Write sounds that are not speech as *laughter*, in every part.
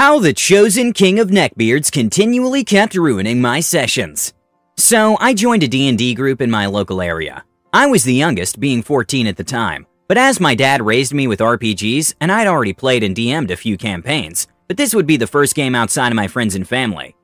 How the chosen king of neckbeards continually kept ruining my sessions. So, I joined a D&D group in my local area. I was the youngest, being 14 at the time, but as my dad raised me with RPGs, and I'd already played and DM'd a few campaigns, but this would be the first game outside of my friends and family.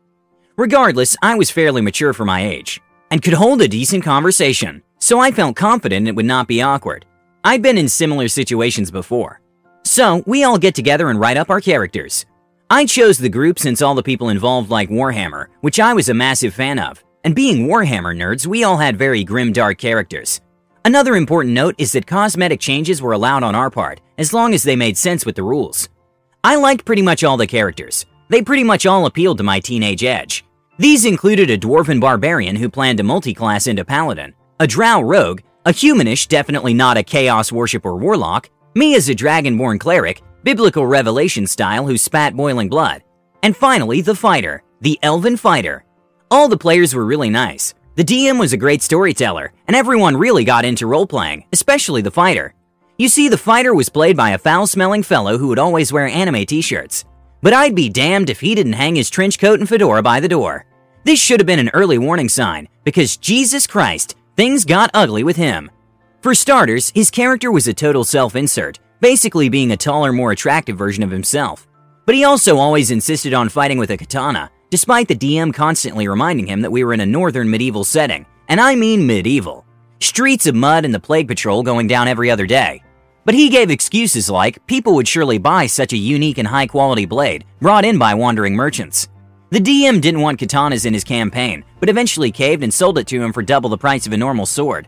Regardless, I was fairly mature for my age, and could hold a decent conversation, so I felt confident it would not be awkward. I'd been in similar situations before. So, we all get together and write up our characters. I chose the group since all the people involved like Warhammer, which I was a massive fan of, and being Warhammer nerds, we all had very grim dark characters. Another important note is that cosmetic changes were allowed on our part, as long as they made sense with the rules. I liked pretty much all the characters. They pretty much all appealed to my teenage edge. These included a dwarven barbarian who planned to multi-class into paladin, a drow rogue, a humanish, definitely not a chaos worshiper warlock, me as a dragonborn cleric, biblical revelation style who spat boiling blood. And finally, the fighter, the elven fighter. All the players were really nice. The DM was a great storyteller, and everyone really got into role playing, especially the fighter. You see, the fighter was played by a foul smelling fellow who would always wear anime t shirts. But I'd be damned if he didn't hang his trench coat and fedora by the door. This should have been an early warning sign, because Jesus Christ, things got ugly with him. For starters, his character was a total self insert, basically being a taller, more attractive version of himself. But he also always insisted on fighting with a katana, despite the DM constantly reminding him that we were in a northern medieval setting, and I mean medieval. Streets of mud and the plague patrol going down every other day. But he gave excuses like people would surely buy such a unique and high quality blade brought in by wandering merchants. The DM didn't want katanas in his campaign, but eventually caved and sold it to him for double the price of a normal sword.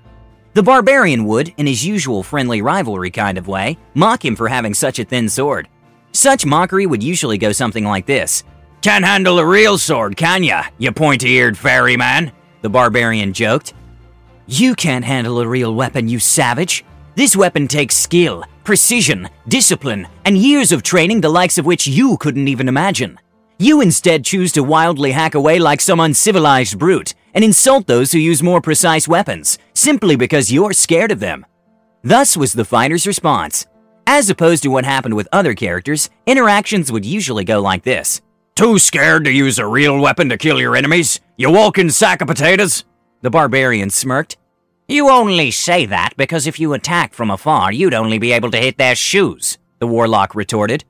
The barbarian would, in his usual friendly rivalry kind of way, mock him for having such a thin sword. Such mockery would usually go something like this Can't handle a real sword, can ya, you pointy eared ferryman? The barbarian joked. You can't handle a real weapon, you savage. This weapon takes skill, precision, discipline, and years of training the likes of which you couldn't even imagine. You instead choose to wildly hack away like some uncivilized brute and insult those who use more precise weapons, simply because you're scared of them. Thus was the fighter's response. As opposed to what happened with other characters, interactions would usually go like this Too scared to use a real weapon to kill your enemies? You walking sack of potatoes? The barbarian smirked. You only say that because if you attack from afar, you'd only be able to hit their shoes, the warlock retorted.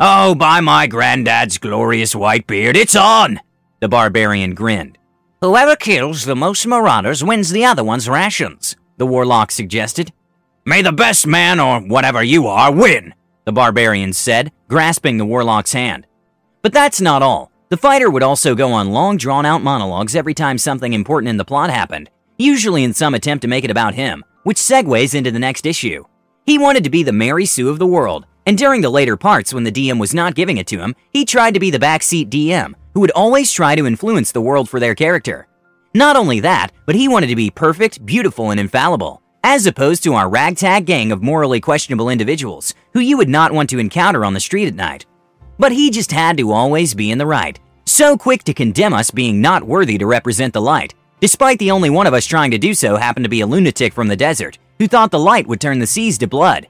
Oh, by my granddad's glorious white beard, it's on! The barbarian grinned. Whoever kills the most marauders wins the other one's rations, the warlock suggested. May the best man, or whatever you are, win, the barbarian said, grasping the warlock's hand. But that's not all. The fighter would also go on long, drawn out monologues every time something important in the plot happened, usually in some attempt to make it about him, which segues into the next issue. He wanted to be the Mary Sue of the world, and during the later parts when the DM was not giving it to him, he tried to be the backseat DM, who would always try to influence the world for their character. Not only that, but he wanted to be perfect, beautiful, and infallible, as opposed to our ragtag gang of morally questionable individuals who you would not want to encounter on the street at night. But he just had to always be in the right, so quick to condemn us being not worthy to represent the light, despite the only one of us trying to do so happened to be a lunatic from the desert who thought the light would turn the seas to blood.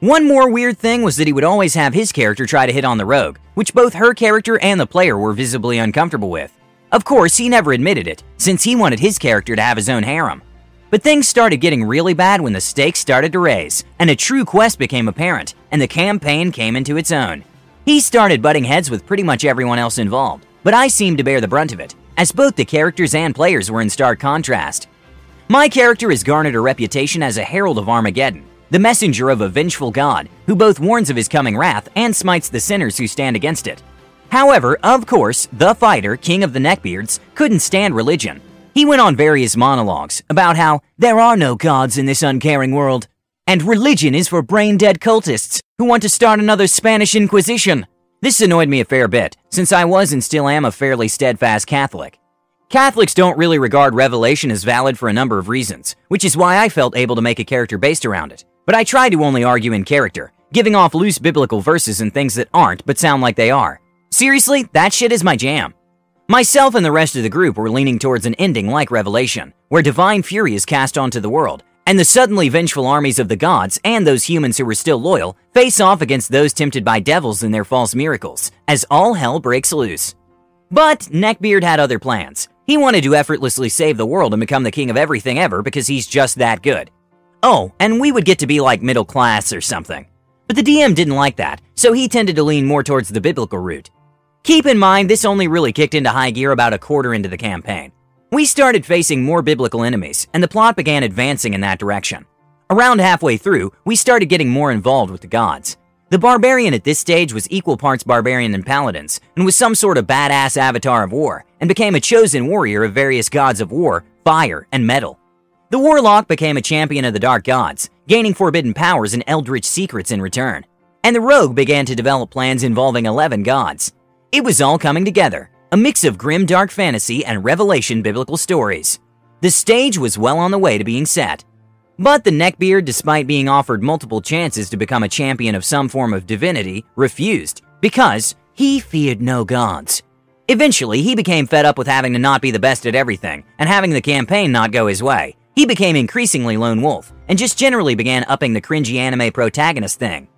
One more weird thing was that he would always have his character try to hit on the rogue, which both her character and the player were visibly uncomfortable with. Of course, he never admitted it, since he wanted his character to have his own harem. But things started getting really bad when the stakes started to raise, and a true quest became apparent, and the campaign came into its own. He started butting heads with pretty much everyone else involved, but I seemed to bear the brunt of it, as both the characters and players were in stark contrast. My character has garnered a reputation as a herald of Armageddon, the messenger of a vengeful God who both warns of his coming wrath and smites the sinners who stand against it. However, of course, the fighter, king of the neckbeards, couldn't stand religion. He went on various monologues about how there are no gods in this uncaring world, and religion is for brain dead cultists who want to start another Spanish Inquisition. This annoyed me a fair bit, since I was and still am a fairly steadfast Catholic. Catholics don't really regard Revelation as valid for a number of reasons, which is why I felt able to make a character based around it but I try to only argue in character, giving off loose biblical verses and things that aren't but sound like they are. Seriously, that shit is my jam. Myself and the rest of the group were leaning towards an ending like Revelation, where divine fury is cast onto the world, And the suddenly vengeful armies of the gods and those humans who were still loyal face off against those tempted by devils and their false miracles, as all hell breaks loose. But Neckbeard had other plans. He wanted to effortlessly save the world and become the king of everything ever because he's just that good. Oh, and we would get to be like middle class or something. But the DM didn't like that, so he tended to lean more towards the biblical route. Keep in mind, this only really kicked into high gear about a quarter into the campaign. We started facing more biblical enemies, and the plot began advancing in that direction. Around halfway through, we started getting more involved with the gods. The barbarian at this stage was equal parts barbarian and paladins, and was some sort of badass avatar of war, and became a chosen warrior of various gods of war, fire, and metal. The warlock became a champion of the dark gods, gaining forbidden powers and eldritch secrets in return. And the rogue began to develop plans involving 11 gods. It was all coming together, a mix of grim dark fantasy and revelation biblical stories. The stage was well on the way to being set. But the neckbeard, despite being offered multiple chances to become a champion of some form of divinity, refused because he feared no gods. Eventually, he became fed up with having to not be the best at everything and having the campaign not go his way. He became increasingly lone wolf and just generally began upping the cringy anime protagonist thing.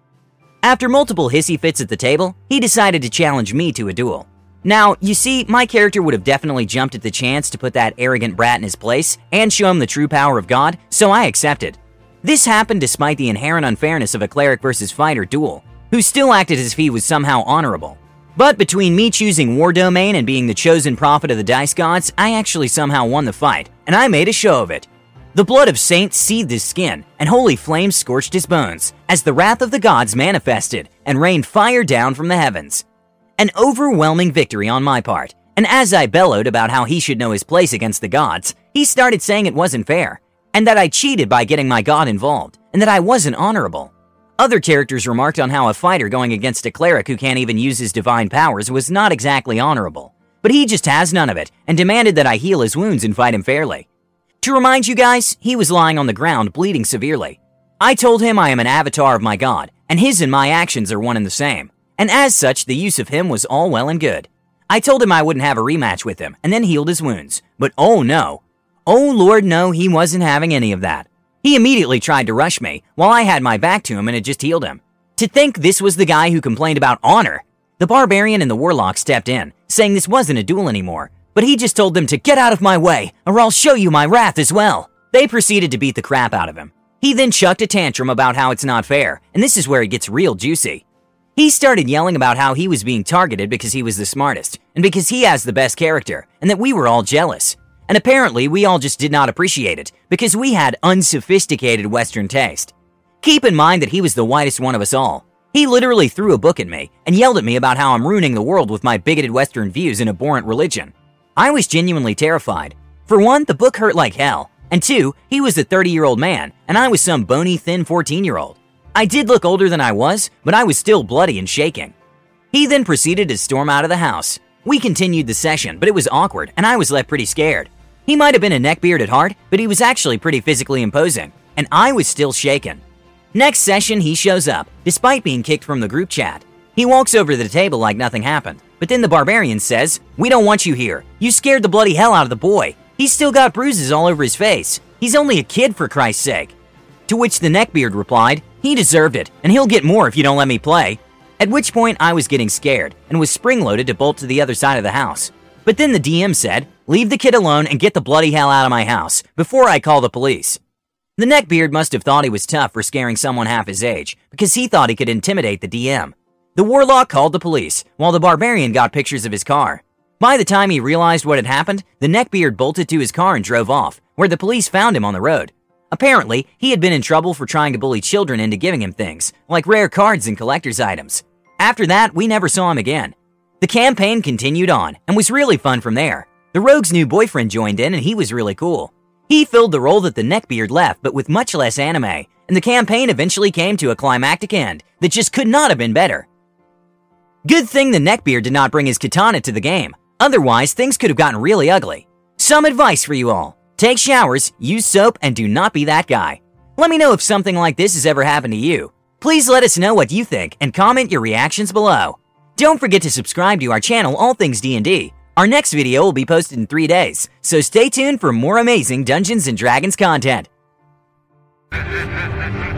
After multiple hissy fits at the table, he decided to challenge me to a duel. Now, you see, my character would have definitely jumped at the chance to put that arrogant brat in his place and show him the true power of God, so I accepted. This happened despite the inherent unfairness of a cleric versus fighter duel, who still acted as if he was somehow honorable. But between me choosing War Domain and being the chosen prophet of the Dice Gods, I actually somehow won the fight, and I made a show of it. The blood of saints seethed his skin, and holy flames scorched his bones, as the wrath of the gods manifested and rained fire down from the heavens. An overwhelming victory on my part, and as I bellowed about how he should know his place against the gods, he started saying it wasn't fair, and that I cheated by getting my god involved, and that I wasn't honorable. Other characters remarked on how a fighter going against a cleric who can't even use his divine powers was not exactly honorable, but he just has none of it and demanded that I heal his wounds and fight him fairly. To remind you guys, he was lying on the ground bleeding severely. I told him I am an avatar of my god, and his and my actions are one and the same. And as such, the use of him was all well and good. I told him I wouldn't have a rematch with him, and then healed his wounds. But oh no. Oh lord no, he wasn't having any of that. He immediately tried to rush me, while I had my back to him and had just healed him. To think this was the guy who complained about honor! The barbarian and the warlock stepped in, saying this wasn't a duel anymore, but he just told them to get out of my way, or I'll show you my wrath as well. They proceeded to beat the crap out of him. He then chucked a tantrum about how it's not fair, and this is where it gets real juicy. He started yelling about how he was being targeted because he was the smartest, and because he has the best character, and that we were all jealous. And apparently, we all just did not appreciate it, because we had unsophisticated Western taste. Keep in mind that he was the whitest one of us all. He literally threw a book at me and yelled at me about how I'm ruining the world with my bigoted Western views and abhorrent religion. I was genuinely terrified. For one, the book hurt like hell, and two, he was a 30 year old man, and I was some bony, thin 14 year old. I did look older than I was, but I was still bloody and shaking. He then proceeded to storm out of the house. We continued the session, but it was awkward, and I was left pretty scared. He might have been a neckbeard at heart, but he was actually pretty physically imposing, and I was still shaken. Next session, he shows up, despite being kicked from the group chat. He walks over to the table like nothing happened. But then the barbarian says, We don't want you here. You scared the bloody hell out of the boy. He's still got bruises all over his face. He's only a kid, for Christ's sake. To which the neckbeard replied, He deserved it, and he'll get more if you don't let me play. At which point I was getting scared and was spring loaded to bolt to the other side of the house. But then the DM said, Leave the kid alone and get the bloody hell out of my house before I call the police. The neckbeard must have thought he was tough for scaring someone half his age because he thought he could intimidate the DM. The warlock called the police, while the barbarian got pictures of his car. By the time he realized what had happened, the neckbeard bolted to his car and drove off, where the police found him on the road. Apparently, he had been in trouble for trying to bully children into giving him things, like rare cards and collector's items. After that, we never saw him again. The campaign continued on, and was really fun from there. The rogue's new boyfriend joined in, and he was really cool. He filled the role that the neckbeard left, but with much less anime, and the campaign eventually came to a climactic end that just could not have been better. Good thing the neckbeard did not bring his katana to the game, otherwise things could have gotten really ugly. Some advice for you all. Take showers, use soap, and do not be that guy. Let me know if something like this has ever happened to you. Please let us know what you think and comment your reactions below. Don't forget to subscribe to our channel All Things D&D. Our next video will be posted in 3 days, so stay tuned for more amazing Dungeons & Dragons content. *laughs*